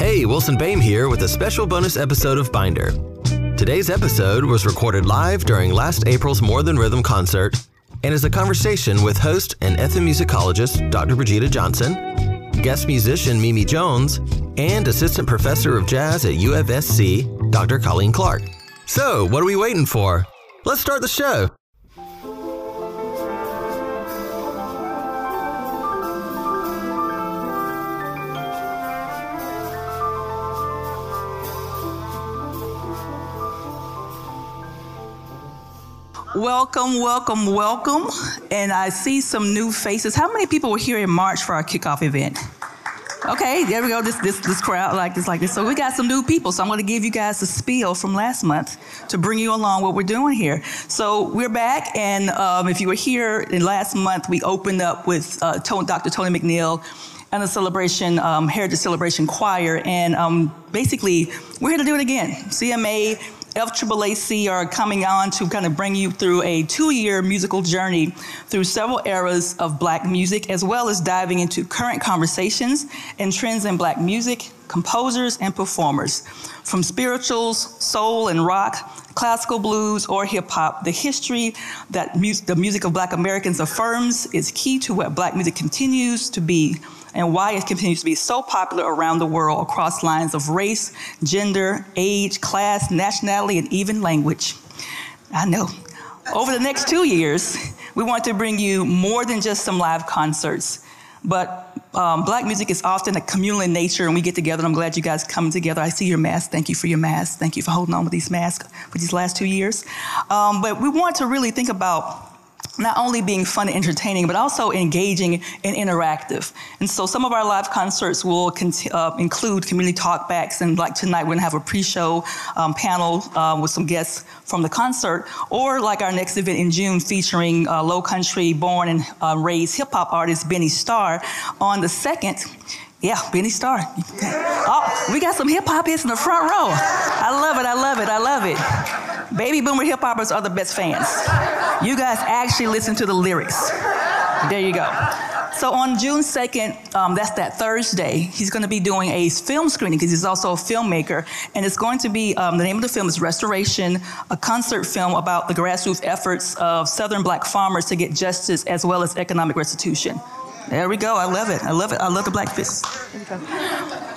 Hey, Wilson Bame here with a special bonus episode of Binder. Today's episode was recorded live during last April's More Than Rhythm concert and is a conversation with host and ethnomusicologist Dr. Birgitta Johnson, guest musician Mimi Jones, and assistant professor of jazz at UofSC, Dr. Colleen Clark. So, what are we waiting for? Let's start the show. Welcome, welcome, welcome. And I see some new faces. How many people were here in March for our kickoff event? Okay, there we go. This this this crowd like this like this. So we got some new people. So I'm going to give you guys a spiel from last month to bring you along what we're doing here. So we're back, and um, if you were here in last month, we opened up with uh, Dr. Tony McNeil and the celebration um, Heritage Celebration Choir, and um, basically we're here to do it again. CMA FAAC are coming on to kind of bring you through a two year musical journey through several eras of black music, as well as diving into current conversations and trends in black music, composers, and performers. From spirituals, soul, and rock, classical blues, or hip hop, the history that mu- the music of black Americans affirms is key to what black music continues to be and why it continues to be so popular around the world across lines of race, gender, age, class, nationality, and even language. I know. Over the next two years, we want to bring you more than just some live concerts. But um, black music is often a communal in nature, and we get together. And I'm glad you guys come together. I see your mask. Thank you for your mask. Thank you for holding on with these masks for these last two years. Um, but we want to really think about not only being fun and entertaining, but also engaging and interactive. And so some of our live concerts will uh, include community talkbacks, and like tonight, we're gonna have a pre-show um, panel uh, with some guests from the concert, or like our next event in June featuring uh, low country born and uh, raised hip hop artist Benny Starr on the second. Yeah, Benny Starr. Oh, we got some hip hop hits in the front row. I love it, I love it, I love it. Baby boomer hip hoppers are the best fans. You guys actually listen to the lyrics. There you go. So on June 2nd, um, that's that Thursday, he's going to be doing a film screening because he's also a filmmaker. And it's going to be, um, the name of the film is Restoration, a concert film about the grassroots efforts of Southern black farmers to get justice as well as economic restitution. There we go. I love it. I love it. I love the black fist.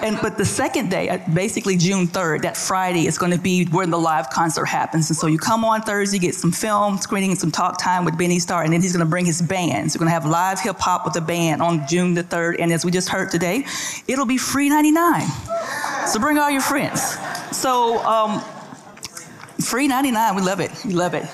And but the second day, uh, basically June 3rd, that Friday is going to be where the live concert happens. And so you come on Thursday, get some film screening and some talk time with Benny Starr, and then he's going to bring his band. So we're going to have live hip hop with the band on June the 3rd. And as we just heard today, it'll be free 99. So bring all your friends. So um, free 99, we love it. We love it.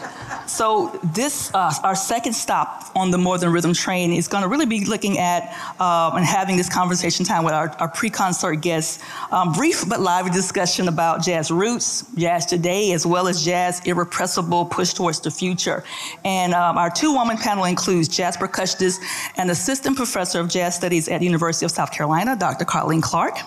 So this, uh, our second stop on the More Than Rhythm train is going to really be looking at um, and having this conversation time with our, our pre-concert guests. Um, brief but lively discussion about jazz roots, jazz today, as well as jazz irrepressible push towards the future. And um, our two-woman panel includes jazz percussionist and assistant professor of jazz studies at the University of South Carolina, Dr. Colleen Clark.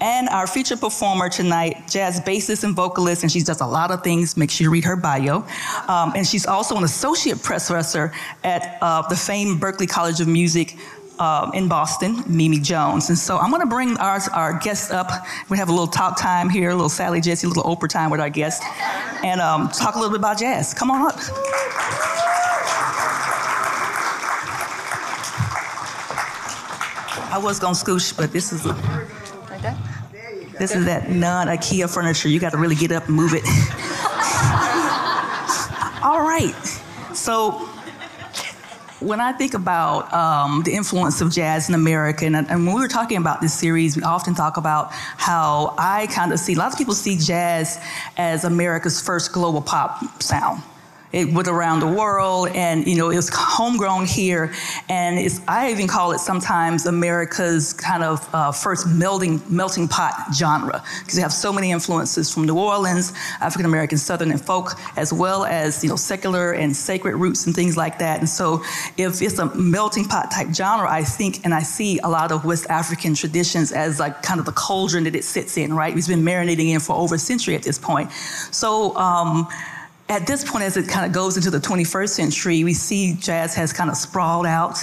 And our featured performer tonight, jazz bassist and vocalist, and she does a lot of things. Make sure you read her bio. Um, and she's also an associate professor at uh, the famed Berklee College of Music uh, in Boston, Mimi Jones. And so I'm going to bring our, our guests up. We have a little talk time here, a little Sally Jessy, a little Oprah time with our guests, and um, talk a little bit about jazz. Come on up. I was going to scooch, but this is. A, this is that non-IKEA furniture. You got to really get up and move it. All right. So when I think about um, the influence of jazz in America, and, and, when we were talking about this series, we often talk about how I kind of see, a lot of people see jazz as America's first global pop sound it went around the world, and you know it was homegrown here, and it's I even call it sometimes America's kind of uh, first melting melting pot genre because you have so many influences from New Orleans, African American Southern and folk, as well as you know secular and sacred roots and things like that. And so if it's a melting pot type genre, I think and I see a lot of West African traditions as like kind of the cauldron that it sits in. Right, it's been marinating in for over a century at this point. So. Um, at this point, as it kind of goes into the 21st century, we see jazz has kind of sprawled out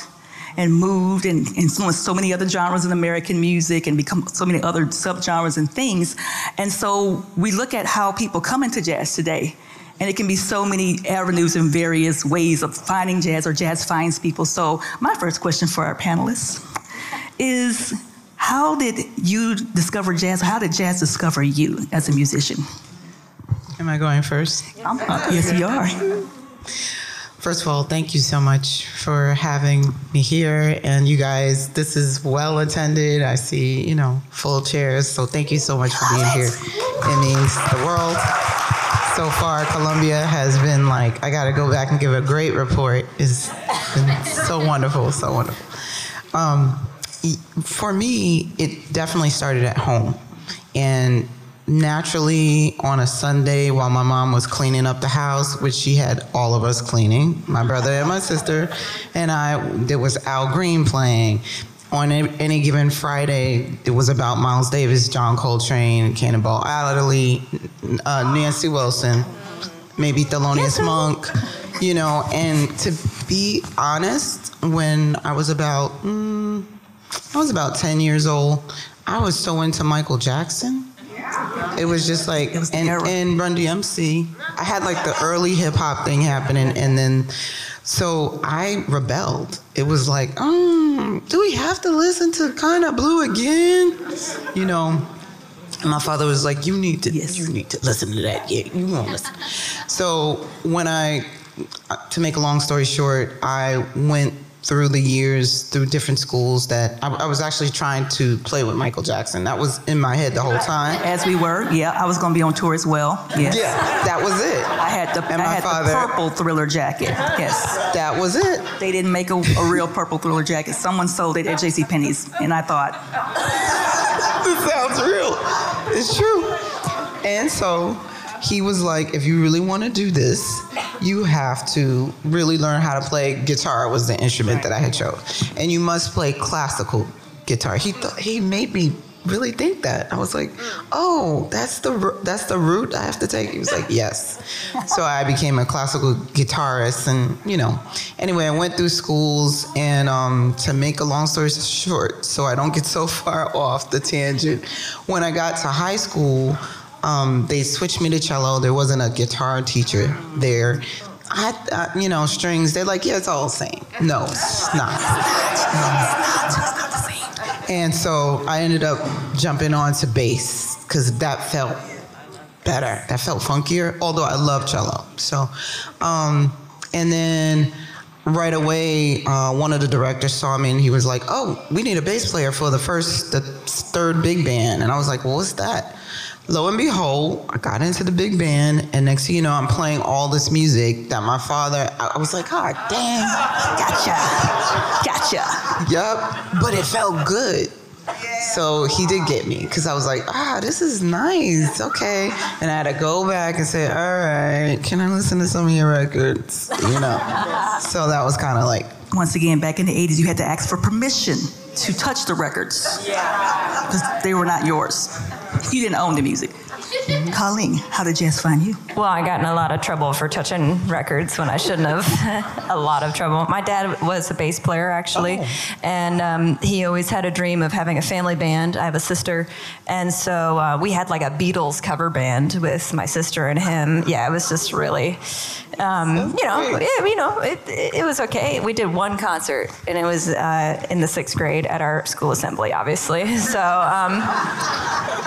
and moved and influenced so many other genres in American music and become so many other subgenres and things. And so we look at how people come into jazz today. And it can be so many avenues and various ways of finding jazz or jazz finds people. So, my first question for our panelists is how did you discover jazz? How did jazz discover you as a musician? Am I going first? yes, you are. First of all, thank you so much for having me here. And you guys, this is well attended. I see, you know, full chairs. So thank you so much for being here. It means the world. So far, Columbia has been like, I got to go back and give a great report. It's been so wonderful, so wonderful. Um, for me, it definitely started at home. And naturally on a Sunday while my mom was cleaning up the house, which she had all of us cleaning, my brother and my sister, and I, there was Al Green playing. On any given Friday, it was about Miles Davis, John Coltrane, Cannonball Adderley, uh, Nancy Wilson, maybe Thelonious Monk, you know. And to be honest, when I was about, mm, I was about 10 years old, I was so into Michael Jackson it was just like, was and, and Run DMC. I had like the early hip hop thing happening, and then so I rebelled. It was like, um, do we have to listen to Kinda Blue again? You know. My father was like, "You need to, yes. you need to listen to that. Yeah, you won't listen." So when I, to make a long story short, I went through the years, through different schools, that I, I, was actually trying to play with Michael Jackson. That was in my head the whole time. As we were, yeah. I was going to be on tour as well. Yes. Yeah, that was it. I had the, and I had father, the purple thriller jacket. Yes. That was it. They didn't make a, a real purple thriller jacket. Someone sold it at J.C. Penney's, and I thought, this sounds real. It's true. And so he was like, if you really want to do this, you have to really learn how to play guitar was the instrument that I had chose. And you must play classical guitar. He th- he made me really think that. I was like, "Oh, that's the that's the route I have to take." He was like, "Yes." so I became a classical guitarist, and you know, anyway, I went through schools, and um, to make a long story short, so I don't get so far off the tangent, when I got to high school um, they switched me to cello. There wasn't a guitar teacher there. I, uh, you know, strings. They're like, yeah, it's all the same. No, it's not. It's not the same. And so I ended up jumping on to bass because that felt better. That felt funkier. Although I love cello. So, um, and then right away, uh, one of the directors saw me and he was like, "Oh, we need a bass player for the first, the third big band." And I was like, "Well, what's that?" Lo and behold, I got into the big band, and next thing you know, I'm playing all this music that my father. I, was like, "God oh, dang, gotcha, gotcha." Yep, but it felt good. So he did get me because I was like, ah, this is nice. Okay. And I had to go back and say, all right, can I listen to some of your records? You know? so that was kind of like. Once again, back in the 80s, you had to ask for permission to touch the records because they were not yours. You didn't own the music. Colleen, how did jazz find you? Well, I got in a lot of trouble for touching records when I shouldn't have. a lot of trouble. My dad was a bass player, actually, oh. and um, he always had a dream of having a family band. I have a sister, and so uh, we had like a Beatles cover band with my sister and him. Yeah, it was just really, um, you know, it, you know, it, it, was okay. We did one concert, and it was uh, in the sixth grade at our school assembly, obviously. So um,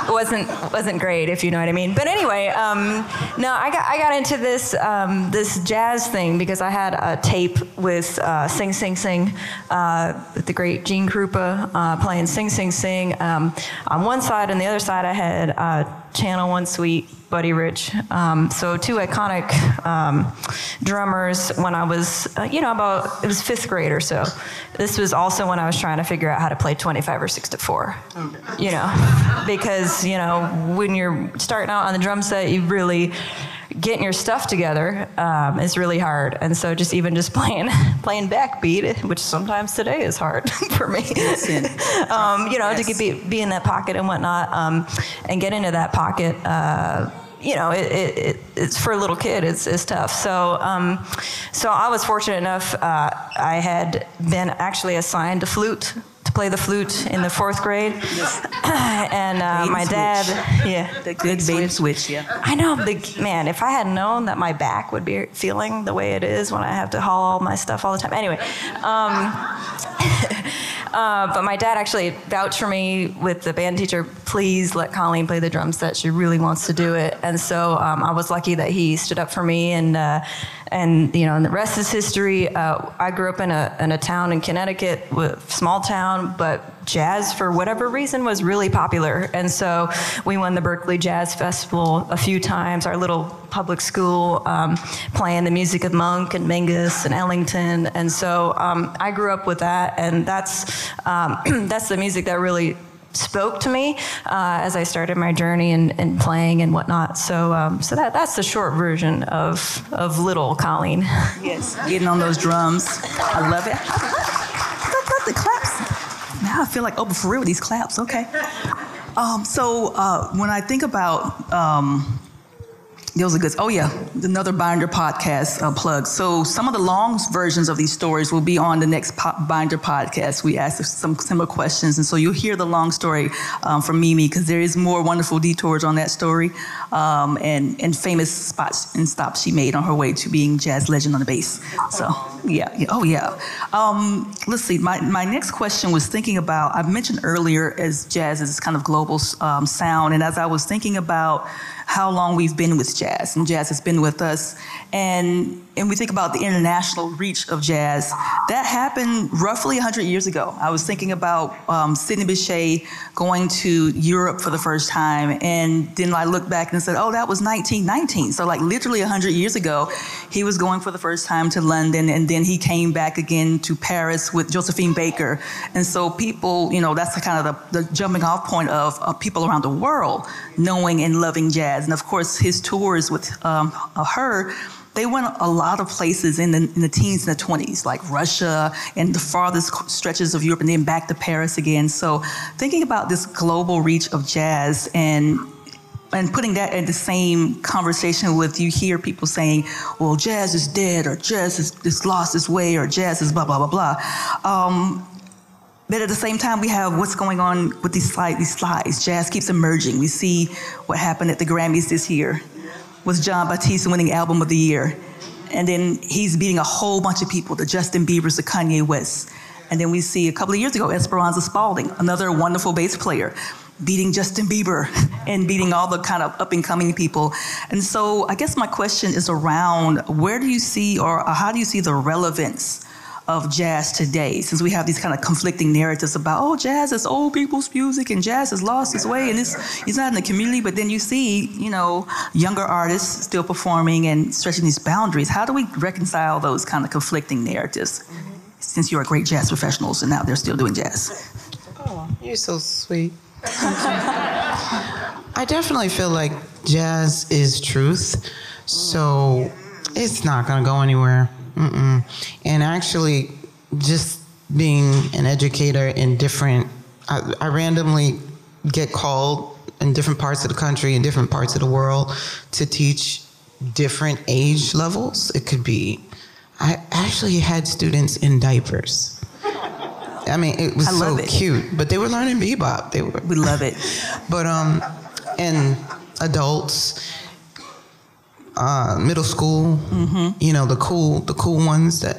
it wasn't wasn't great, if you know what I mean. But anyway, um, no, I got I got into this um, this jazz thing because I had a tape with uh, Sing Sing Sing uh, with the great Gene Krupa uh, playing Sing Sing Sing. Um, on one side, and the other side, I had uh, Channel One Sweet Buddy Rich. Um, so two iconic um, drummers when I was, uh, you know, about, it was fifth grade or so. This was also when I was trying to figure out how to play 25 or 6 to 4. Okay. You know, because, you know, when you're starting out on the drum set, you really, getting your stuff together um, is really hard. And so just even just playing playing backbeat, which sometimes today is hard for me. um, you know, yes. to get, be, be in that pocket and whatnot, um, and get into that pocket. Uh, you know, it, it, it, it's for a little kid, it's, it's tough. So, um, so I was fortunate enough, uh, I had been actually assigned to flute to play the flute in the fourth grade, and uh, my dad, yeah, The good baby switch, yeah. I know, the, man. If I had known that my back would be feeling the way it is when I have to haul all my stuff all the time. Anyway, um, uh, but my dad actually vouched for me with the band teacher. Please let Colleen play the drum set. She really wants to do it, and so um, I was lucky that he stood up for me. And uh, and you know, and the rest is history. Uh, I grew up in a in a town in Connecticut, small town, but jazz for whatever reason was really popular and so we won the berklee jazz festival a few times our little public school um, playing the music of monk and mingus and ellington and so um, i grew up with that and that's um, that's the music that really spoke to me uh, as I started my journey in playing and whatnot. So, um, so that that's the short version of of little Colleen. Yes, getting on those drums. I love it. the claps. Now I feel like, oh, but for real, these claps, okay. Um, so uh, when I think about um, those are good. Oh yeah, another Binder podcast uh, plug. So some of the long versions of these stories will be on the next po- Binder podcast. We asked some similar questions, and so you'll hear the long story um, from Mimi because there is more wonderful detours on that story, um, and and famous spots and stops she made on her way to being jazz legend on the bass. So yeah, yeah oh yeah. Um, let's see. My my next question was thinking about. I mentioned earlier as jazz is kind of global um, sound, and as I was thinking about how long we've been with jazz, and jazz has been with us. And and we think about the international reach of jazz, that happened roughly 100 years ago. I was thinking about um, Sidney Bechet going to Europe for the first time, and then I looked back and said, oh, that was 1919. So, like, literally 100 years ago, he was going for the first time to London, and then he came back again to Paris with Josephine Baker. And so, people, you know, that's kind of the, the jumping off point of, of, people around the world knowing and loving jazz. And of course, his tours with um, her they went a lot of places in the, in the teens and the 20s, like Russia and the farthest stretches of Europe, and then back to Paris again. So, thinking about this global reach of jazz and and putting that in the same conversation with you hear people saying, well, jazz is dead, or jazz is, is lost its way, or jazz is blah, blah, blah, blah. Um, but at the same time, we have what's going on with these, slide, these slides. Jazz keeps emerging. We see what happened at the Grammys this year was Jon Batiste winning Album of the Year. And then he's beating a whole bunch of people, the Justin Biebers, the Kanye West. And then we see a couple of years ago, Esperanza Spalding, another wonderful bass player, beating Justin Bieber and beating all the kind of up and coming people. And so I guess my question is around where do you see or how do you see the relevance of jazz today, since we have these kind of conflicting narratives about, oh, jazz is old people's music and jazz has lost its way and it's, it's not in the community, but then you see, you know, younger artists still performing and stretching these boundaries. How do we reconcile those kind of conflicting narratives? Since you're a great jazz professionals and now they're still doing jazz. Oh, you're so sweet. I definitely feel like jazz is truth, so it's not gonna go anywhere. Mm-mm. And actually, just being an educator in different, I, I randomly get called in different parts of the country, in different parts of the world, to teach different age levels. It could be, I actually had students in diapers. I mean, it was so it. cute, but they were learning bebop. They were. We love it. but um, and adults uh, middle school, mm-hmm. you know, the cool, the cool ones that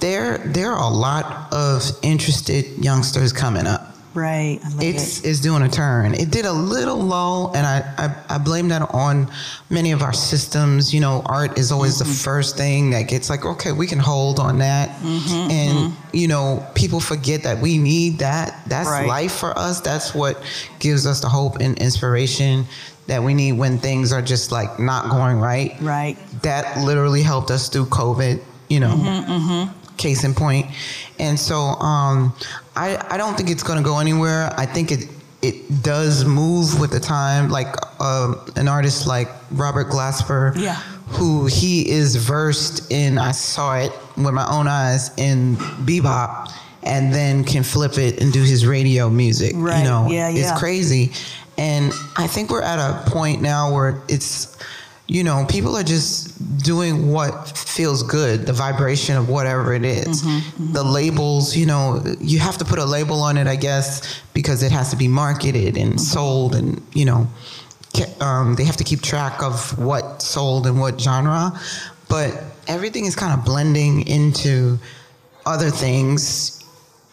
there, there are a lot of interested youngsters coming up. Right. It's it. it's doing a turn. It did a little low, and I, I, I blame that on many of our systems. You know, art is always mm-hmm. the first thing that gets like, okay, we can hold on that, mm-hmm, and mm-hmm. you know, people forget that we need that. That's right. life for us. That's what gives us the hope and inspiration that we need when things are just like not going right. Right. That literally helped us through COVID, you know. Mm-hmm, mm-hmm. Case in point. And so um, I, I don't think it's going to go anywhere. I think it it does move with the time. Like uh, an artist like Robert Glasper, yeah. who he is versed in. I saw it with my own eyes in bebop, and then can flip it and do his radio music. Right. You know, yeah, yeah. it's crazy. And I think we're at a point now where it's, you know, people are just doing what feels good, the vibration of whatever it is. Mm-hmm, mm-hmm. The labels, you know, you have to put a label on it, I guess, because it has to be marketed and mm-hmm. sold and, you know, um, they have to keep track of what sold and what genre. But everything is kind of blending into other things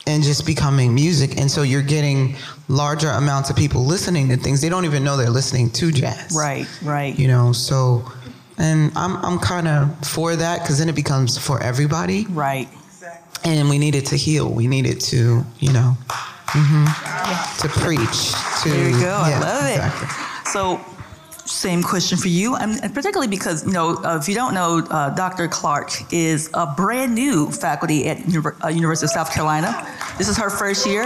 and just becoming music. And so you're getting larger amounts of people listening to things. They don't even know they're listening to jazz. Right, right. You know, so, and I'm, I'm kind of for that because then it becomes for everybody. Right. And we needed to heal. We needed to, you know, mhm, to preach. To, There you go. I yeah, love it. So, same question for you, and particularly because you know, uh, if you don't know, uh, Dr. Clark is a brand new faculty at Univer- uh, University of South Carolina. This is her first year.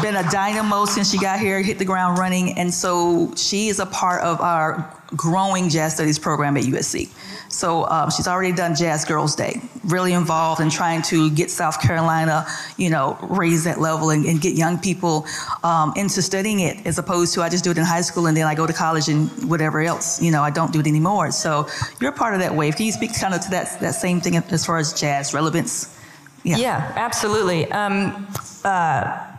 Been a dynamo since she got here, hit the ground running, and so she is a part of our growing jazz studies program at USC. So um, she's already done Jazz Girls Day, really involved in trying to get South Carolina, you know, raise that level and, and get young people um, into studying it as opposed to I just do it in high school and then I go to college and whatever else, you know, I don't do it anymore. So you're part of that wave. Can you speak kind of to that, that same thing as far as jazz relevance? Yeah, absolutely. Um, uh,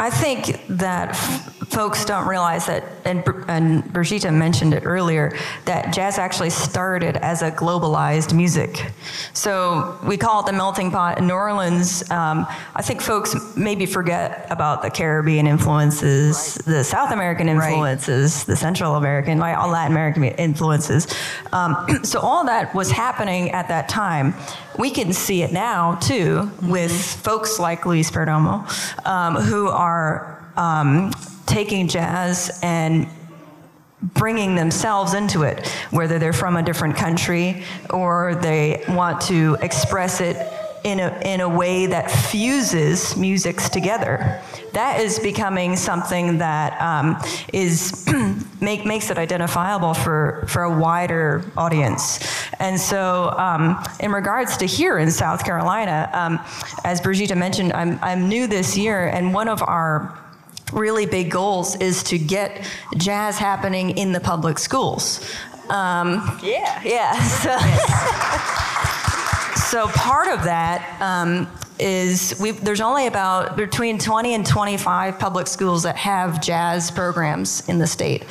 I think that f- folks don't realize that, and, and Brigitte mentioned it earlier, that jazz actually started as a globalized music. So we call it the melting pot in New Orleans. Um, I think folks maybe forget about the Caribbean influences, the South American Right. influences, the Central American, like all Latin American influences. Um, so all that was happening at that time. We can see it now too with folks like Luis Perdomo, um, who are um, taking jazz and bringing themselves into it, whether they're from a different country or they want to express it in a, in a way that fuses musics together. That is becoming something that um, is make, makes it identifiable for, for a wider audience. And so, um, in regards to here in South Carolina, um, as Brigitte mentioned, I'm, I'm new this year, and one of our really big goals is to get jazz happening in the public schools. Um, yeah, yeah. So, so part of that um, is there's only about between 20 and 25 public schools that have jazz programs in the state,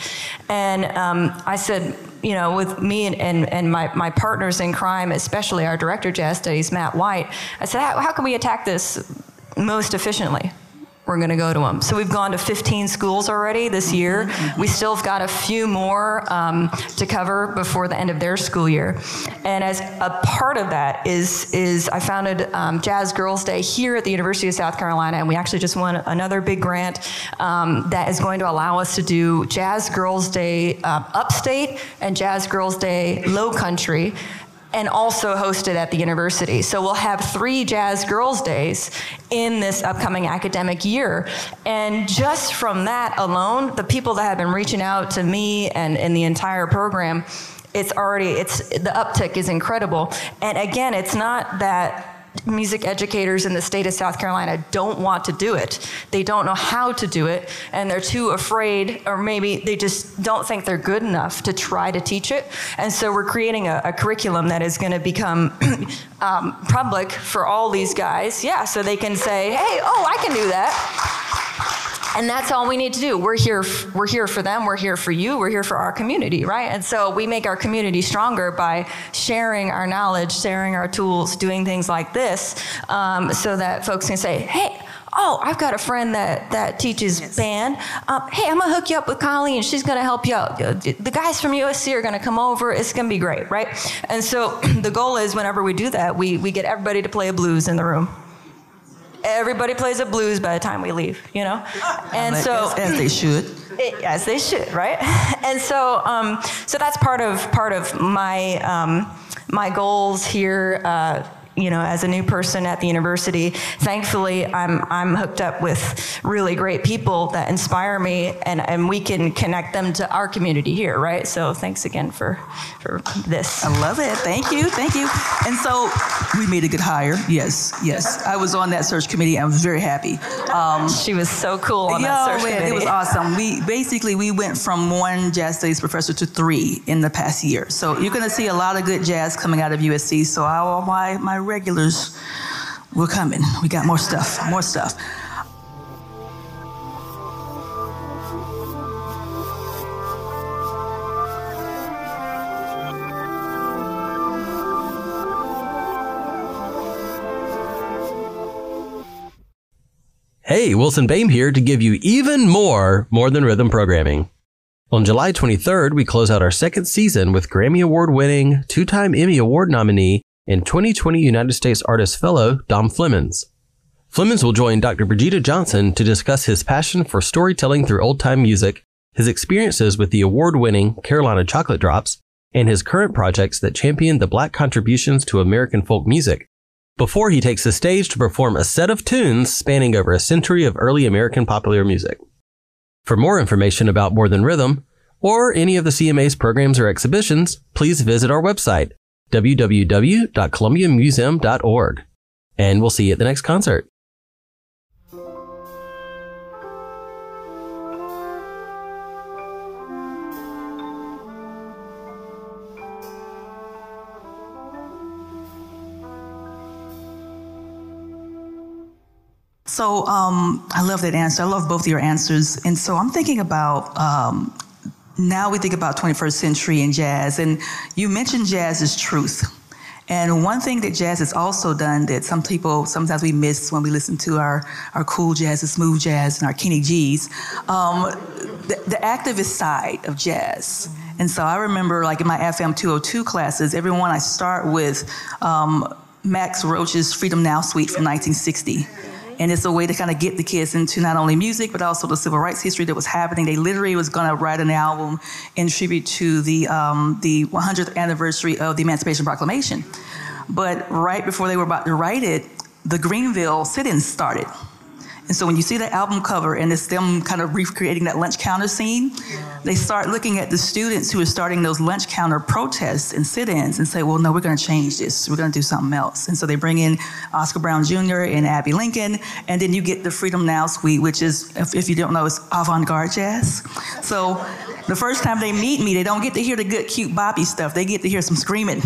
and um, I said. You know, with me and, and, and my, my partners in crime, especially our director of jazz studies, Matt White, I said, how, how can we attack this most efficiently? We're going to go to them. So we've gone to 15 schools already this year. We still have got a few more um, to cover before the end of their school year. And as a part of that is is I founded um, Jazz Girls Day here at the University of South Carolina, and we actually just won another big grant um, that is going to allow us to do Jazz Girls Day uh, upstate and Jazz Girls Day low country and also hosted at the university. So we'll have three Jazz Girls Days in this upcoming academic year. And just from that alone, the people that have been reaching out to me and, and the entire program, it's already, it's, the uptick is incredible. And again, it's not that music educators in the state of South Carolina don't want to do it. They don't know how to do it, and they're too afraid, or maybe they just don't think they're good enough to try to teach it. And so we're creating a, a curriculum that is going to become um, public for all these guys. Yeah, so they can say, hey, oh, I can do that. And that's all we need to do. We're here. We're here for them. We're here for you. We're here for our community, right? And so we make our community stronger by sharing our knowledge, sharing our tools, doing things like this, um, so that folks can say, "Hey, oh, I've got a friend that that teaches band. Um, hey, I'm gonna hook you up with Colleen. She's gonna help you out. The guys from USC are gonna come over. It's gonna be great, right? And so the goal is, whenever we do that, we we get everybody to play a blues in the room everybody plays a blues by the time we leave, you know? And so as, as they should. it- as they should, right? And so, um, so that's part of part of my um, my goals here. Uh, you know, as a new person at the university, thankfully I'm I'm hooked up with really great people that inspire me, and and we can connect them to our community here, right? So thanks again for for this. I love it. Thank you. Thank you. And so we made a good hire. Yes, yes. I was on that search committee. I was very happy. Um, she was so cool on yo, that search man, committee. It was awesome. We basically we went from one jazz studies professor to three in the past year. So you're going to see a lot of good jazz coming out of USC. So all my my regulars, we're coming. We got more stuff. More stuff. Hey, Wilson Bame here to give you even more More Than Rhythm programming. On July 23rd, we close out our second season with Grammy Award winning, two time Emmy Award nominee, and 2020 United States Artist Fellow Dom Flemons. Flemons will join Dr. Brigida Johnson to discuss his passion for storytelling through old time music, his experiences with the award winning Carolina Chocolate Drops, and his current projects that champion the black contributions to American folk music before he takes the stage to perform a set of tunes spanning over a century of early American popular music. For more information about More Than Rhythm, or any of the CMA's programs or exhibitions, please visit our website, www.columbiamuseum.org. And we'll see you at the next concert. So um, I love that answer. I love both your answers. And so I'm thinking about um, now we think about 21st century and jazz. And you mentioned jazz is truth. And one thing that jazz has also done that some people sometimes we miss when we listen to our, our cool jazz and smooth jazz and our Kenny G's, um, the, the activist side of jazz. And so I remember, like in my FM 202 classes, everyone I start with um, Max Roach's Freedom Now Suite from 1960 and it's a way to kind of get the kids into not only music but also the civil rights history that was happening. They literally was going to write an album in tribute to the um, the 100th anniversary of the Emancipation Proclamation. But right before they were about to write it, the Greenville sit-ins started. And so when you see that album cover and it's them kind of recreating that lunch counter scene, they start looking at the students who are starting those lunch counter protests and sit-ins and say, well, no, we're going to change this. We're going to do something else. And so they bring in Oscar Brown Jr. and Abbey Lincoln, and then you get the Freedom Now Suite, which is, if, if you don't know, it's avant-garde jazz. So the first time they meet me, they don't get to hear the good, cute Bobby stuff. They get to hear some screaming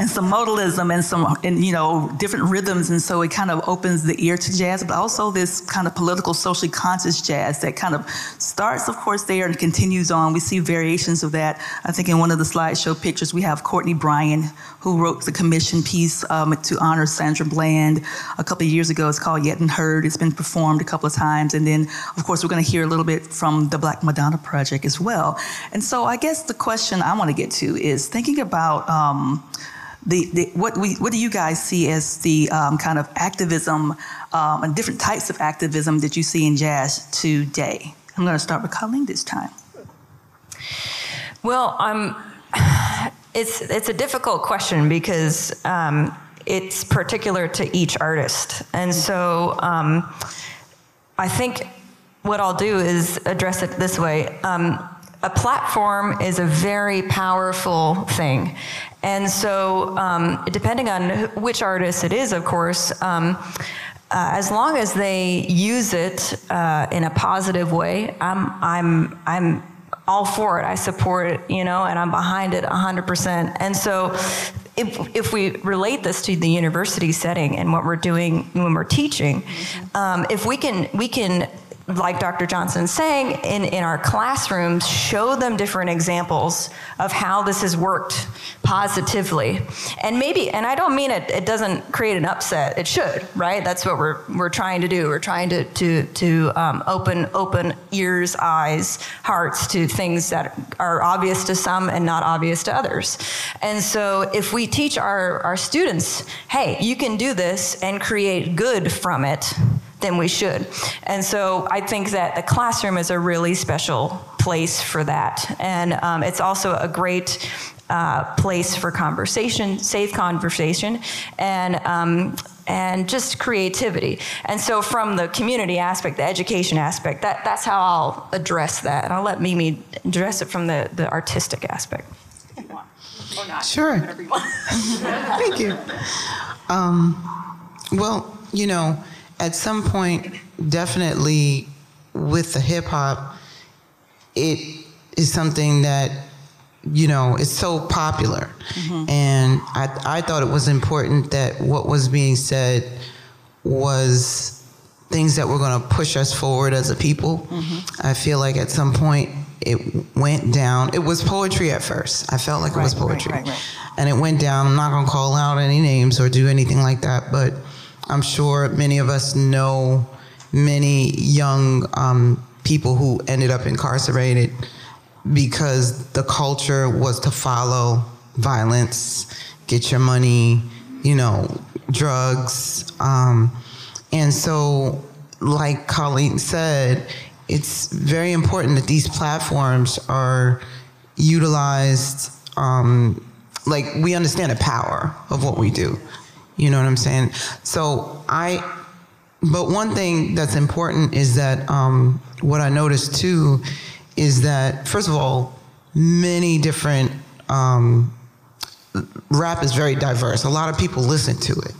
and some modalism and some, and you know, different rhythms. And so it kind of opens the ear to jazz, but also this kind of political, socially conscious jazz that kind of starts, of course, there and continues on. We see variations of that. I think in one of the slideshow pictures, we have Courtney Bryan, who wrote the commission piece um, to honor Sandra Bland a couple of years ago. It's called Yet Unheard. It's been performed a couple of times. And then, of course, we're going to hear a little bit from the Black Madonna Project as well. And so I guess the question I want to get to is thinking about um, the, the, what, we, what do you guys see as the um, kind of activism um, and different types of activism that you see in jazz today? I'm going to start with Colleen this time. Well, um, it's it's a difficult question because um, it's particular to each artist, and so um, I think what I'll do is address it this way. Um, a platform is a very powerful thing. And so, um, depending on which artist it is, of course, um, uh, as long as they use it uh, in a positive way, I'm, I'm, I'm all for it. I support it, you know, and I'm behind it 100%. And so, if, if we relate this to the university setting and what we're doing when we're teaching, um, if we can, we can like Dr. Johnson's saying, in, in our classrooms, show them different examples of how this has worked positively. And maybe, and I don't mean it, it doesn't create an upset. It should, right? That's what we're, we're trying to do. We're trying to, to, to um, open, open ears, eyes, hearts to things that are obvious to some and not obvious to others. And so if we teach our, our students, hey, you can do this and create good from it, then we should. And so I think that the classroom is a really special place for that. And um, it's also a great uh, place for conversation, safe conversation, and um, and just creativity. And so, from the community aspect, the education aspect, that, that's how I'll address that. And I'll let Mimi address it from the, the artistic aspect. Sure. Thank you. Um, well, you know, at some point, definitely with the hip hop, it is something that you know is so popular, mm-hmm. and I I thought it was important that what was being said was things that were going to push us forward as a people. Mm-hmm. I feel like at some point it went down. It was poetry at first. I felt like it was Right, right, poetry. right, right. And it went down. I'm not going to call out any names or do anything like that, but I'm sure many of us know many young um, people who ended up incarcerated because the culture was to follow violence, get your money, you know, drugs. Um, and so, like Colleen said, it's very important that these platforms are utilized. Um, like we understand the power of what we do. You know what I'm saying? So I, but one thing that's important is that um, what I noticed too is that first of all, many different um, rap is very diverse. A lot of people listen to it.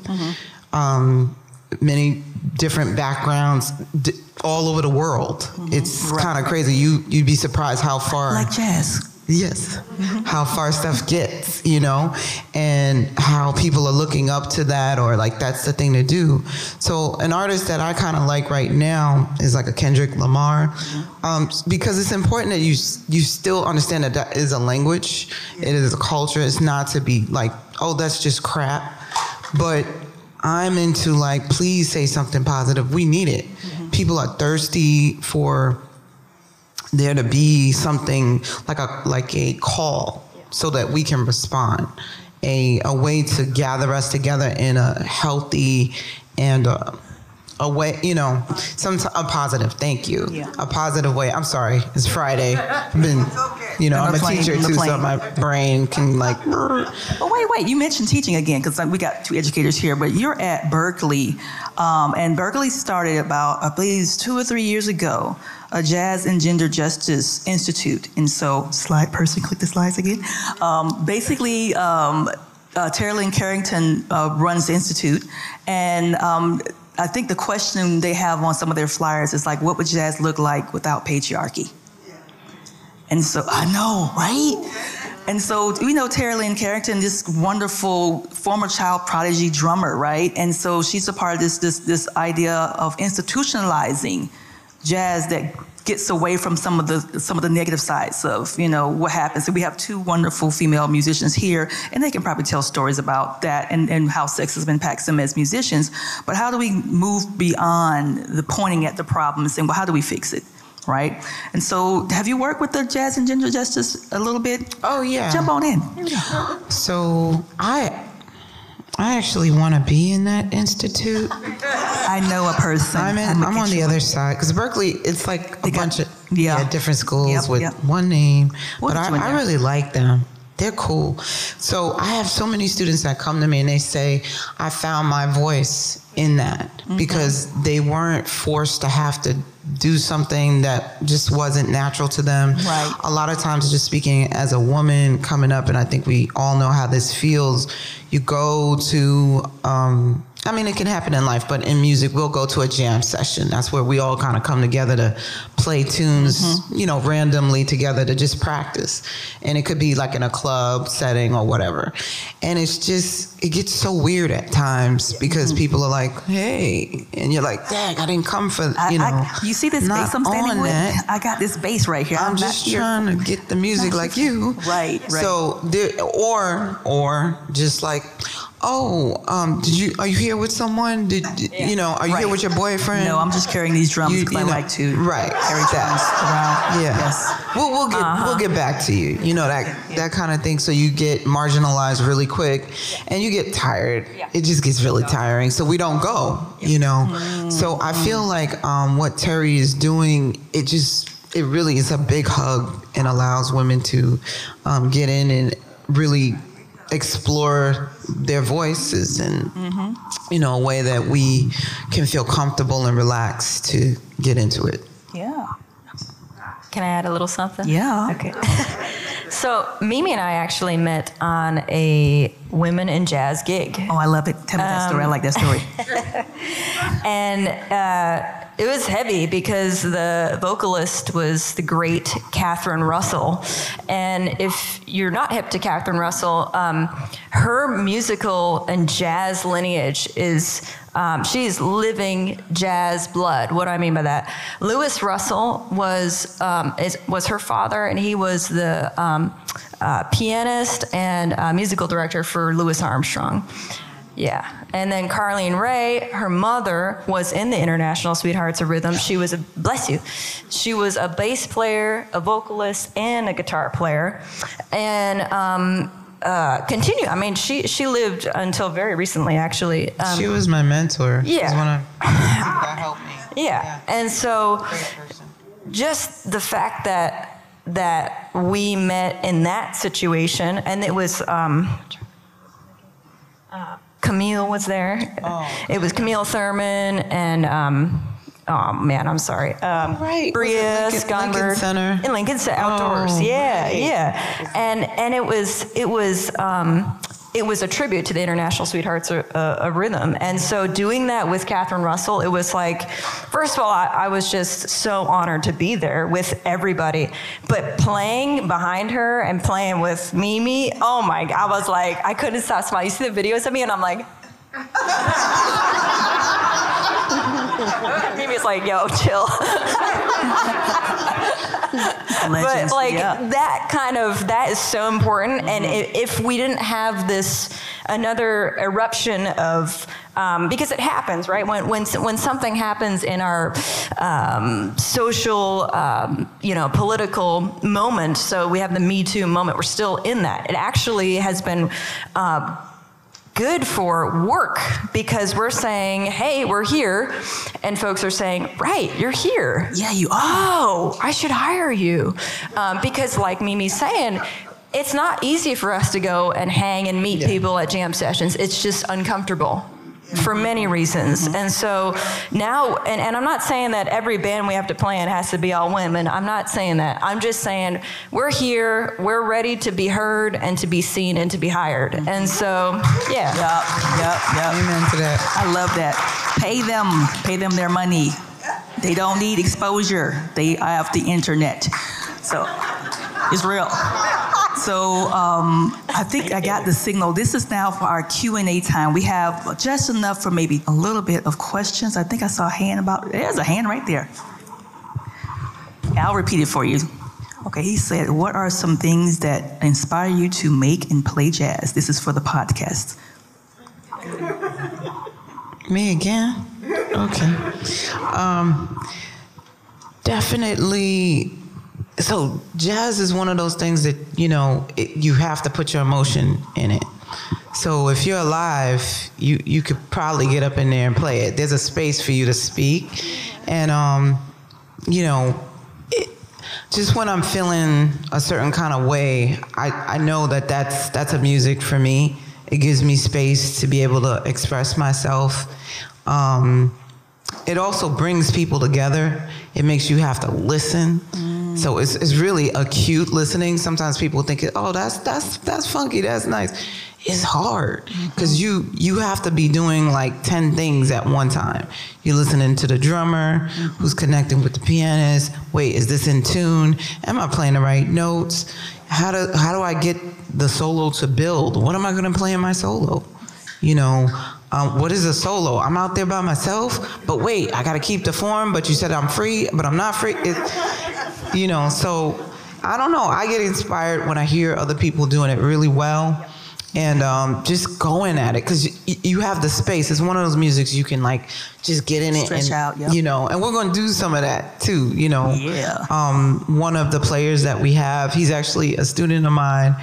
Um, many different backgrounds, d- all over the world. It's kind of crazy. You you'd be surprised how far Like jazz. Yes. How far stuff gets, you know, and how people are looking up to that or like that's the thing to do. So, an artist that I kind of like right now is like a Kendrick Lamar um, because it's important that you you still understand that that is a language, it is a culture. It's not to be like, oh, that's just crap. But I'm into like, please say something positive. We need it. People are thirsty for there to be something like a like a call so that we can respond. A a way to gather us together in a healthy and a, a way you know some a positive thank you Yeah. a positive way i'm sorry it's friday i've been you know i'm a plane, teacher too so my brain can like But wait, wait. You mentioned teaching again because we got two educators here, but you're at Berklee. Um, and Berklee started about, I believe, two or three years ago, a Jazz and Gender Justice Institute. And so, slide person, click the slides again. Um, basically, um, uh, Terri Lyne Carrington uh, runs the institute. And um, I think the question they have on some of their flyers is like, what would jazz look like without patriarchy? And so I know, right? And so we know Terri Lyne Carrington, this wonderful former child prodigy drummer, right? And so she's a part of this this this idea of institutionalizing jazz that gets away from some of the some of the negative sides of you know what happens. And we have two wonderful female musicians here, and they can probably tell stories about that and, and how sexism impacts them as musicians. But how do we move beyond the pointing at the problem and saying, well, how do we fix it? Right? And so have you worked with the Jazz and Gender Justice a little bit? oh yeah Jump on in. so i i actually want to be in that institute I know a person. I'm in, I'm on the other side because Berklee, it's like a They got- bunch of yeah. yeah. different schools Yep, with yep. one name. We'll but I, I really like them. They're cool. So I have so many students that come to me and they say, I found my voice in that Mm-hmm. because they weren't forced to have to do something that just wasn't natural to them. Right. A lot of times, just speaking as a woman coming up, and I think we all know how this feels, you go to, um, I mean, it can happen in life, but in music, we'll go to a jam session. That's where we all kind of come together to play tunes, Mm-hmm. you know, randomly together to just practice. And it could be like in a club setting or whatever. And it's just, it gets so weird at times because people are like, hey, and you're like, dang, I didn't come for, I, you know. I, you see this bass I'm standing with? that. I got this bass right here. I'm not just here. trying to get the music like you. Right, right. So there, or or just like, oh, um, did you are you here with someone? Did you know? Are you here with your boyfriend? No, I'm just carrying these drums You- because I know, like to right, carry that. drums around. Yeah. Yes. We'll we'll get we'll get back to you. You know that that kind of thing. So you get marginalized really quick, and you get tired. It just gets really tiring. So we don't go. You know. So I feel like um, what Terry is doing, it just it really is a big hug and allows women to um, get in and really explore their voices in you know a way that we can feel comfortable and relaxed to get into it. Yeah. Can I add a little something? Yeah. Okay. so Mimi and I actually met on a women in jazz gig. Oh, I love it. Tell me that story. I like that story. and uh, it was heavy because the vocalist was the great Catherine Russell. And if you're not hip to Catherine Russell, um, her musical and jazz lineage is um, she's living jazz blood. What do I mean by that? Luis Russell was um, is, was her father, and he was the um, uh, pianist and uh, musical director for Louis Armstrong. Yeah. And then Carline Ray, her mother was in the International Sweethearts of Rhythm. She was a, bless you, she was a bass player, a vocalist, and a guitar player. And, um, uh, continue. I mean, she she lived until very recently, actually. Um, she was my mentor. Yeah. Of, that helped me. yeah. Yeah. and so just the fact that that we met in that situation, and it was um, uh, Camille was there. Oh. It was Camille Thurman and. Um, Oh man, I'm sorry. Um, Right. Bria Lincoln- Skonberg Lincoln Center? in Lincoln Center outdoors. Oh, yeah, right. yeah. And and it was it was um, it was a tribute to the International Sweethearts of, uh, of Rhythm. And so doing that with Catherine Russell, it was like, first of all, I, I was just so honored to be there with everybody. But playing behind her and playing with Mimi, oh my God, I was like, I couldn't stop smiling. You see the videos of me, and I'm like. Mimi's like, yo, chill. but like yeah. that kind of that is so important. And i if we didn't have this another eruption of um, because it happens right? When when when something happens in our um, social um, you know political moment so we have the me too moment we're still in that. It actually has been uh, good for work because we're saying, hey, we're here. And folks are saying, right, you're here. Yeah, you are. Oh, I should hire you. Um, because, like Mimi's saying, it's not easy for us to go and hang and meet people at jam sessions. It's just uncomfortable for many mm-hmm. reasons. Mm-hmm. And so now, and, and I'm not saying that every band we have to play in has to be all women. I'm not saying that. I'm just saying we're here, we're ready to be heard and to be seen and to be hired. Mm-hmm. And so, yeah. Yep, yep, yep. Amen to that. I love that. Pay them, pay them their money. They don't need exposure. They have the internet. So it's real. So um, I think I got the signal. This is now for our Q and A time. We have just enough for maybe a little bit of questions. I think I saw a hand about. There's a hand right there. I'll repeat it for you. Okay, he said, "What are some things that inspire you to make and play jazz?" This is for the podcast. Me again? Okay. Um, definitely. So jazz is one of those things that you know it, you have to put your emotion in it. So if you're alive, you you could probably get up in there and play it. There's a space for you to speak, and um, you know, just when I'm feeling a certain kind of way, I, I know that that's that's a music for me. It gives me space to be able to express myself. Um, it also brings people together. It makes you have to listen. So it's, it's really acute listening. Sometimes people think, oh, that's that's that's funky, that's nice. It's hard because you you have to be doing like ten things at one time. You're listening to the drummer who's connecting with the pianist. Wait, is this in tune? Am I playing the right notes? How do how do I get the solo to build? What am I going to play in my solo? You know, um, what is a solo? I'm out there by myself, but wait, I got to keep the form. But you said I'm free, but I'm not free. It, you know, so I don't know. I get inspired when I hear other people doing it really well, and um, just going at it because y- you have the space. It's one of those musics you can like just get in it Stretch and out, yep. you know. And we're going to do some of that too. You know, Yeah. um, one of the players that we have, he's actually a student of mine,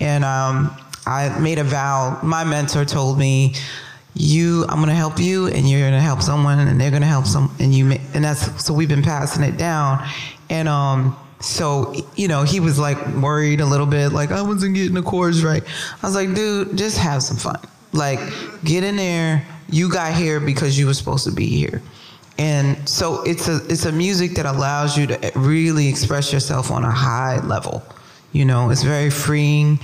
and um, I made a vow. My mentor told me, "You, I'm going to help you, and you're going to help someone, and they're going to help some, and you." ma- And that's so we've been passing it down, and um, so you know he was like worried a little bit, like I wasn't getting the chords right. I was like, dude, just have some fun. Like get in there. You got here because you were supposed to be here. And so it's a it's a music that allows you to really express yourself on a high level. You know, it's very freeing.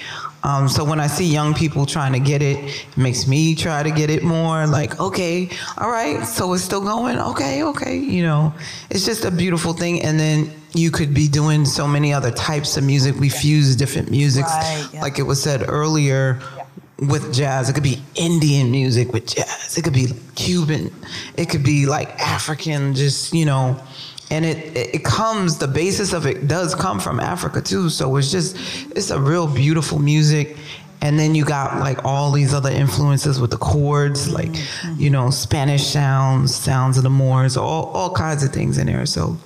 Um, so when I see young people trying to get it, it makes me try to get it more. Like, okay, all right, so it's still going. Okay, okay, you know, it's just a beautiful thing. And then you could be doing so many other types of music. We fuse different musics, Right, yeah. like it was said earlier. With jazz, it could be Indian music with jazz. It could be Cuban. It could be like African, just you know and it, it comes the basis of it does come from Africa too. So it's just it's a real beautiful music. And then you got like all these other influences with the chords, like you know Spanish sounds, sounds of the Moors, all all kinds of things in there. So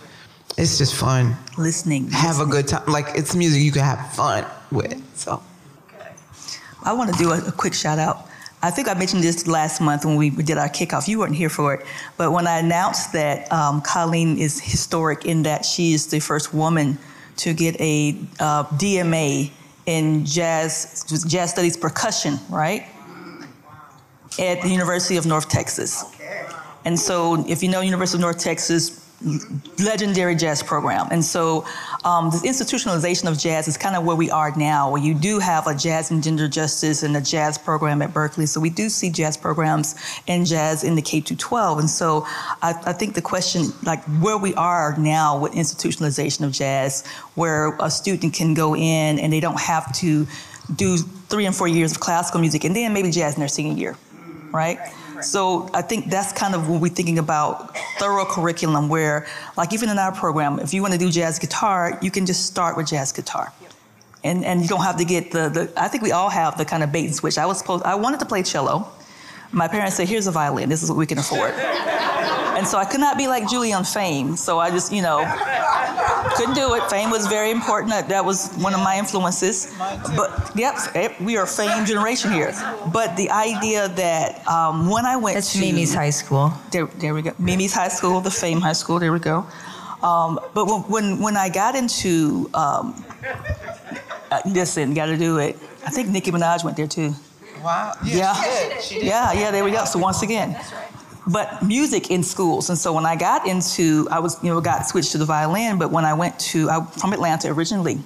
it's just fun. Listening. Have a good time. Like it's music you can have fun with. So I want to do a, a quick shout out. I think I mentioned this last month when we did our kickoff. You weren't here for it, but when I announced that um, Colleen is historic in that she is the first woman to get a uh, DMA in jazz jazz studies percussion, right? At the University of North Texas. And so, if you know University of North Texas, legendary jazz program. And so, um, the institutionalization of jazz is kind of where we are now, where you do have a jazz and gender justice and a jazz program at Berklee. So we do see jazz programs and jazz in the K 12. And so, I, I think the question, like where we are now with institutionalization of jazz, where a student can go in and they don't have to do three and four years of classical music and then maybe jazz in their senior year, right? So I think that's kind of when we're thinking about thorough curriculum where, like even in our program, if you want to do jazz guitar, you can just start with jazz guitar. And, and you don't have to get the, the, I think we all have the kind of bait and switch. I was supposed, I wanted to play cello. My parents said, here's a violin, this is what we can afford. and so I could not be like Julie on Fame. So I just, you know, couldn't do it. Fame was very important. That, that was one of my influences. But yep, we are a Fame generation here. But the idea that um, when I went It's to Mimi's high school. there, there we go. Mimi's High School, the Fame High School. There we go. Um, but when, when when I got into um, uh, listen, got to do it. I think Nicki Minaj went there too. wow, Yeah, yeah, yeah. There we go. So once again, but music in schools, and so when I got into, I was you know got switched to the violin. But when I went to, I'm from Atlanta originally.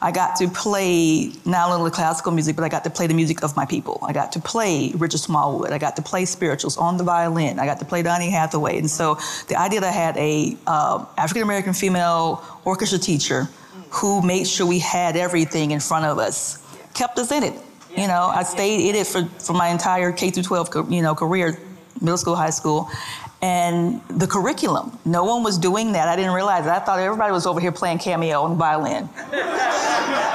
I got to play not only classical music, but I got to play the music of my people. I got to play Richard Smallwood. I got to play spirituals on the violin. I got to play Donny Hathaway. And so the idea that I had a uh, African American female orchestra teacher who made sure we had everything in front of us kept us in it. You know, I stayed in it for, for my entire K through 12 you know career, middle school, high school. And the curriculum, no one was doing that. I didn't realize it. I thought everybody was over here playing cameo the violin.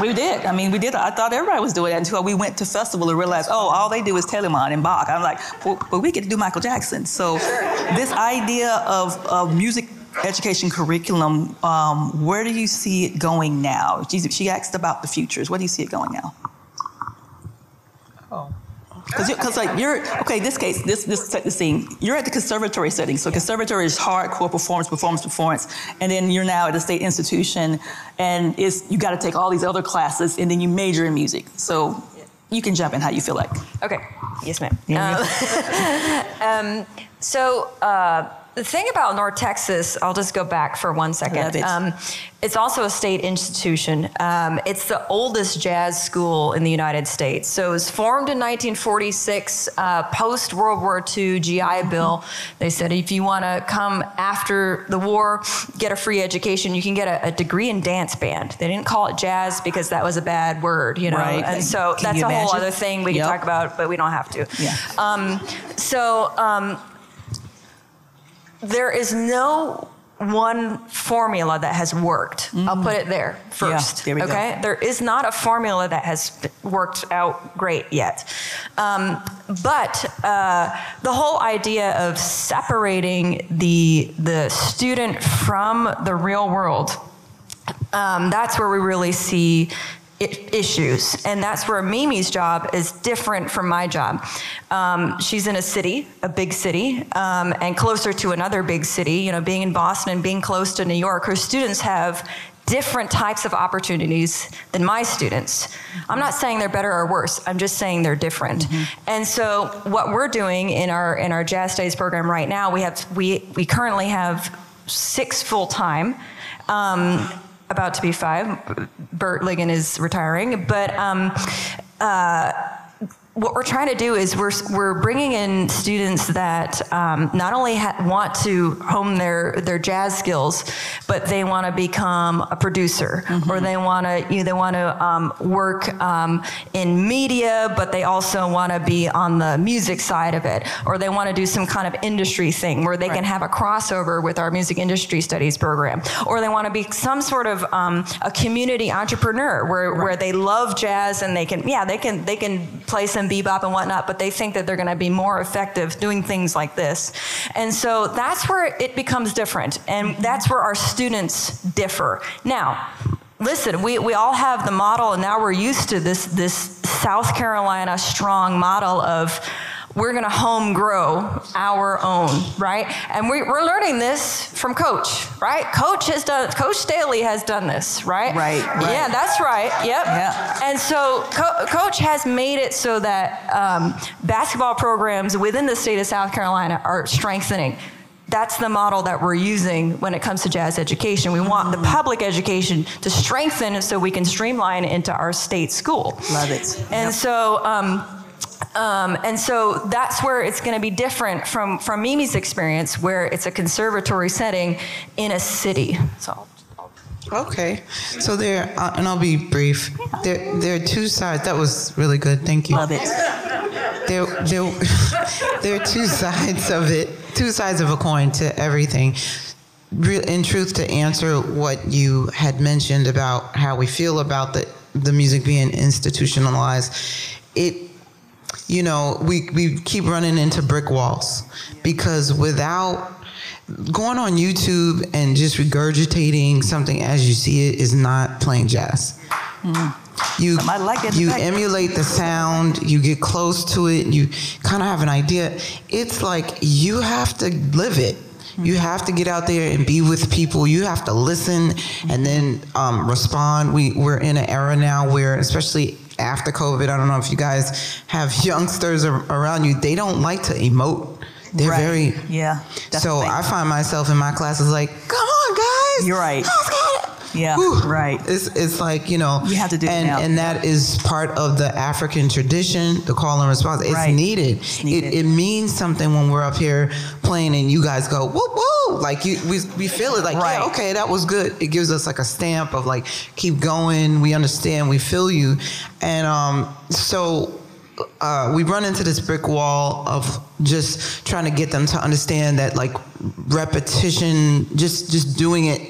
We did. I mean, we did. I thought everybody was doing that until we went to festival and realized, oh, all they do is Telemann and Bach. I'm like, well, but we get to do Michael Jackson. So this idea of, of music education curriculum, um, where do you see it going now? She, she asked about the futures. Where do you see it going now? Oh. Because like you're okay. This case, this this set the scene. You're at the conservatory setting. So conservatory is hardcore performance, performance, performance, and then you're now at a state institution, and it's you got to take all these other classes, and then you major in music. So you can jump in how you feel like. Okay. Yes, ma'am. Um, so uh, the thing about North Texas, I'll just go back for one second. It. Um, it's also a state institution. Um, it's the oldest jazz school in the United States. So it was formed in 1946, uh, post World War II GI Bill. They said if you want to come after the war, get a free education, you can get a, a degree in dance band. They didn't call it jazz because that was a bad word, you know. Right. And so Can that's a whole other thing we Yep. can talk about, but we don't have to. Yeah. Um, so um, there is no one formula that has worked. I'll put it there first. there we go. okay, there is not a formula that has worked out great yet. Um, but uh, the whole idea of separating the the student from the real world um, that's where we really see issues. And that's where Mimi's job is different from my job. Um, she's in a city, a big city, um, and closer to another big city. You know, being in Boston and being close to New York, her students have different types of opportunities than my students. I'm not saying they're better or worse. I'm just saying they're different. Mm-hmm. And so what we're doing in our in our Jazz Studies program right now, we have we we currently have six full time. Um, about to be five. Bert Ligon is retiring, but um, uh, what we're trying to do is we're, we're bringing in students that um, not only ha- want to hone their, their jazz skills, but they want to become a producer mm-hmm. or they want to you know, they want to um, work um, in media, but they also want to be on the music side of it, or they want to do some kind of industry thing where they right. can have a crossover with our music industry studies program, or they want to be some sort of um, a community entrepreneur where, right. where they love jazz and they can yeah they can they can play some bebop and whatnot, but they think that they're going to be more effective doing things like this. And so that's where it becomes different. And that's where our students differ. Now, listen, we, we all have the model, and now we're used to this, this South Carolina strong model of we're going to home grow our own, right? And we, are learning this from Coach, right? Coach has done, Coach Staley has done this, right? Right. right. Yeah, that's right. Yep. Yeah. And so Co- Coach has made it so that um, basketball programs within the state of South Carolina are strengthening that's the model that we're using when it comes to jazz education. We want the public education to strengthen so we can streamline into our state school. Love it. And yep. so, um, um, and so that's where it's going to be different from, from Mimi's experience, where it's a conservatory setting in a city. So. Okay, so there, uh, and I'll be brief. There, there are two sides. That was really good. Thank you. Love it. There, there, there are two sides of it. Two sides of a coin to everything. In truth, to answer what you had mentioned about how we feel about the the music being institutionalized, it you know, we, we keep running into brick walls because without going on YouTube and just regurgitating something as you see it is not playing jazz. Mm. You like you emulate the sound, you get close to it, you kind of have an idea. It's like you have to live it. You have to get out there and be with people. You have to listen and then um, respond. We we're in an era now where, especially after COVID. I don't know if you guys have youngsters around you. They don't like to emote. They're right. very yeah. Definitely. So I find myself in my classes like, come on, guys. You're right. Yeah, Whew. right. It's it's like you know you have to do and it and that is part of the African tradition, the call and response. It's right. needed. It's needed. It, it means something when we're up here playing and you guys go whoop whoop like you we we feel it like right. yeah okay that was good. It gives us like a stamp of like keep going. We understand. We feel you, and um so uh, we run into this brick wall of just trying to get them to understand that like repetition, just just doing it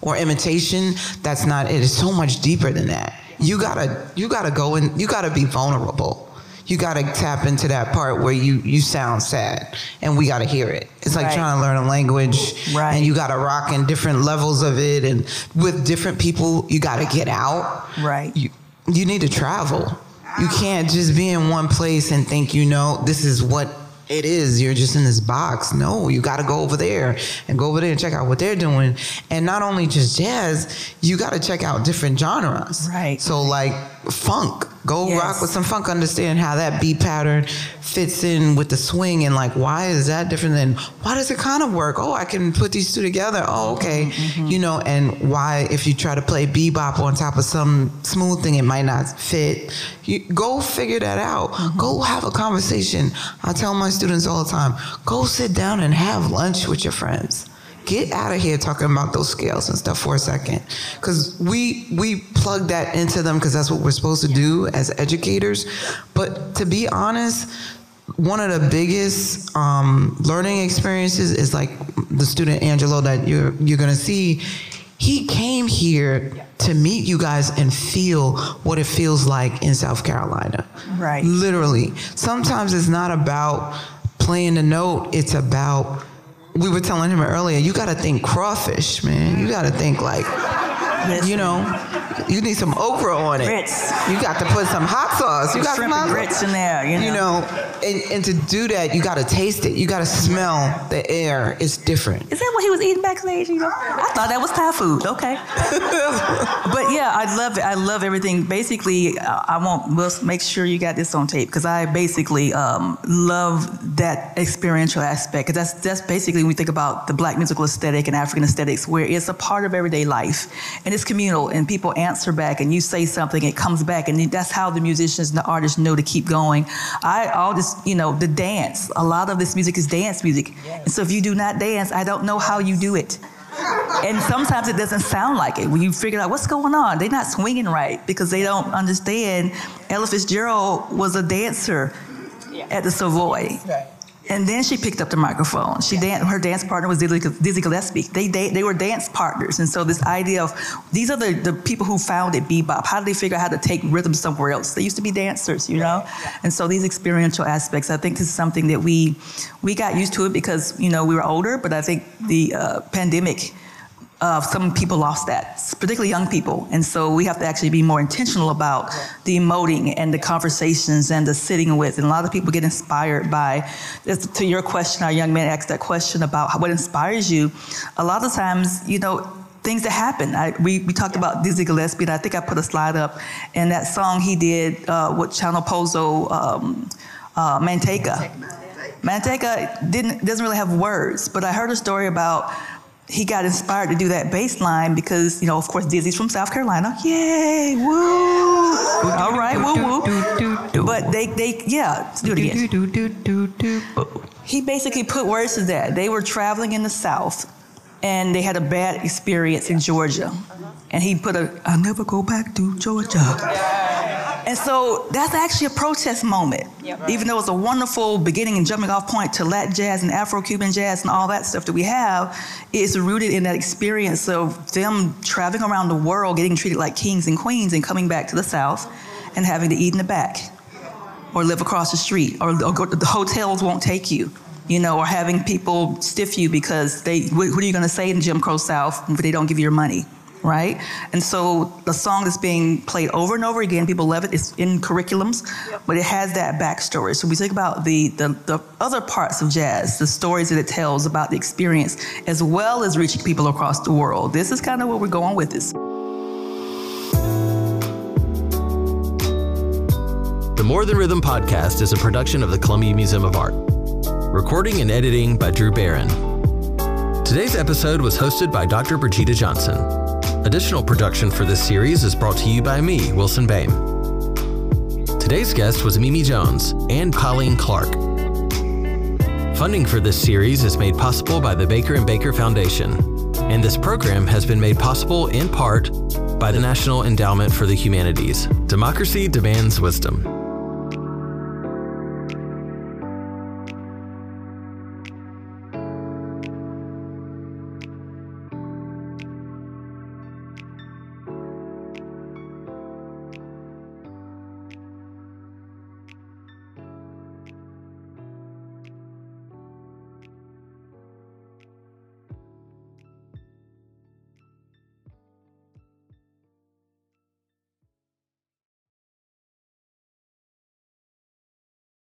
or imitation, that's not it. It's so much deeper than that. You gotta you gotta go and you gotta be vulnerable. You gotta tap into that part where you you sound sad and we gotta hear it. It's like right. trying to learn a language right. and you gotta rock in different levels of it and with different people you gotta get out. Right. You you need to travel you can't just be in one place and think you know this is what it is. You're just in this box. No, you got to go over there and go over there and check out what they're doing. And not only just jazz, you got to check out different genres. Right. So like funk, go yes. rock with some funk. Understand how that beat pattern fits in with the swing and like why is that different than why does it kind of work? Oh, I can put these two together. Oh, okay. Mm-hmm. You know, and why if you try to play bebop on top of some smooth thing, it might not fit. You go figure that out. Mm-hmm. Go have a conversation. I tell my students all the time, go sit down and have lunch with your friends get out of here talking about those scales and stuff for a second because we we plug that into them because that's what we're supposed to do as educators but to be honest one of the biggest um, learning experiences is like the student angelo that you're you're gonna see he came here to meet you guys and feel what it feels like in South Carolina. Right. Literally. Sometimes it's not about playing the note, it's about we were telling him earlier, you got to think crawfish, man. You got to think like, you know, you need some okra on it. Grits. You got to put some hot sauce. You got shrimp some and grits in there. You know. You know, and, and to do that, you got to taste it. You got to smell the air. It's different. Is that what he was eating backstage? You know, I thought that was Thai food. Okay, but yeah, I love it. I love everything. Basically, I want. We'll make sure you got this on tape because I basically um, love that experiential aspect. Because that's that's basically when we think about the black musical aesthetic and African aesthetics, where it's a part of everyday life and it's communal, and people answer back, and you say something, it comes back, and that's how the musicians and the artists know to keep going. I all this, you know, the dance. A lot of this music is dance music, and so if you do not dance, I don't know how you do it. And sometimes it doesn't sound like it. When you figure out what's going on, they're not swinging right because they don't understand. Ella Fitzgerald was a dancer at the Savoy. And then she picked up the microphone. She dan- her dance partner was Dizzy, Gillespie. They, they, they were dance partners. And so this idea of these are the, the people who founded bebop. How did they figure out how to take rhythm somewhere else? They used to be dancers, you know? And so these experiential aspects, I think this is something that we we got used to it because, you know, we were older, but I think the uh, pandemic uh, some people lost that, particularly young people. And so we have to actually be more intentional about the emoting and the conversations and the sitting with. And a lot of people get inspired by, to your question, our young man asked that question about what inspires you. A lot of times, you know, things that happen. I, we, we talked about Dizzy Gillespie, and I think I put a slide up. And that song he did uh, with Chano Pozo, um, uh, Manteca. Manteca didn't, doesn't really have words, but I heard a story about he got inspired to do that bass line because, you know, of course, Dizzy's from South Carolina. Yay, woo. All right, woo woo. But they, they, yeah, let's do it again. He basically put words to that. They were traveling in the South and they had a bad experience in Georgia. And he put a, I'll never go back to Georgia. And so that's actually a protest moment. Even though it's a wonderful beginning and jumping off point to Latin jazz and Afro Cuban jazz and all that stuff that we have, it's rooted in that experience of them traveling around the world, getting treated like kings and queens, and coming back to the South and having to eat in the back or live across the street or, or go, the hotels won't take you. You know, or having people stiff you because they, what, what are you going to say in Jim Crow South if they don't give you your money? right? And so the song that's being played over and over again, people love it. It's in curriculums, but it has that backstory. So we think about the, the, the other parts of jazz, the stories that it tells about the experience, as well as reaching people across the world. This is kind of where we're going with this. The More Than Rhythm podcast is a production of the Columbia Museum of Art. Recording and editing by Drew Barron. Today's episode was hosted by Dr. Birgitta Johnson. Additional production for this series is brought to you by me, Wilson Bame. Today's guest was Mimi Jones and Colleen Clark. Funding for this series is made possible by the Baker and Baker Foundation, and this program has been made possible in part by the National Endowment for the Humanities. Democracy demands wisdom.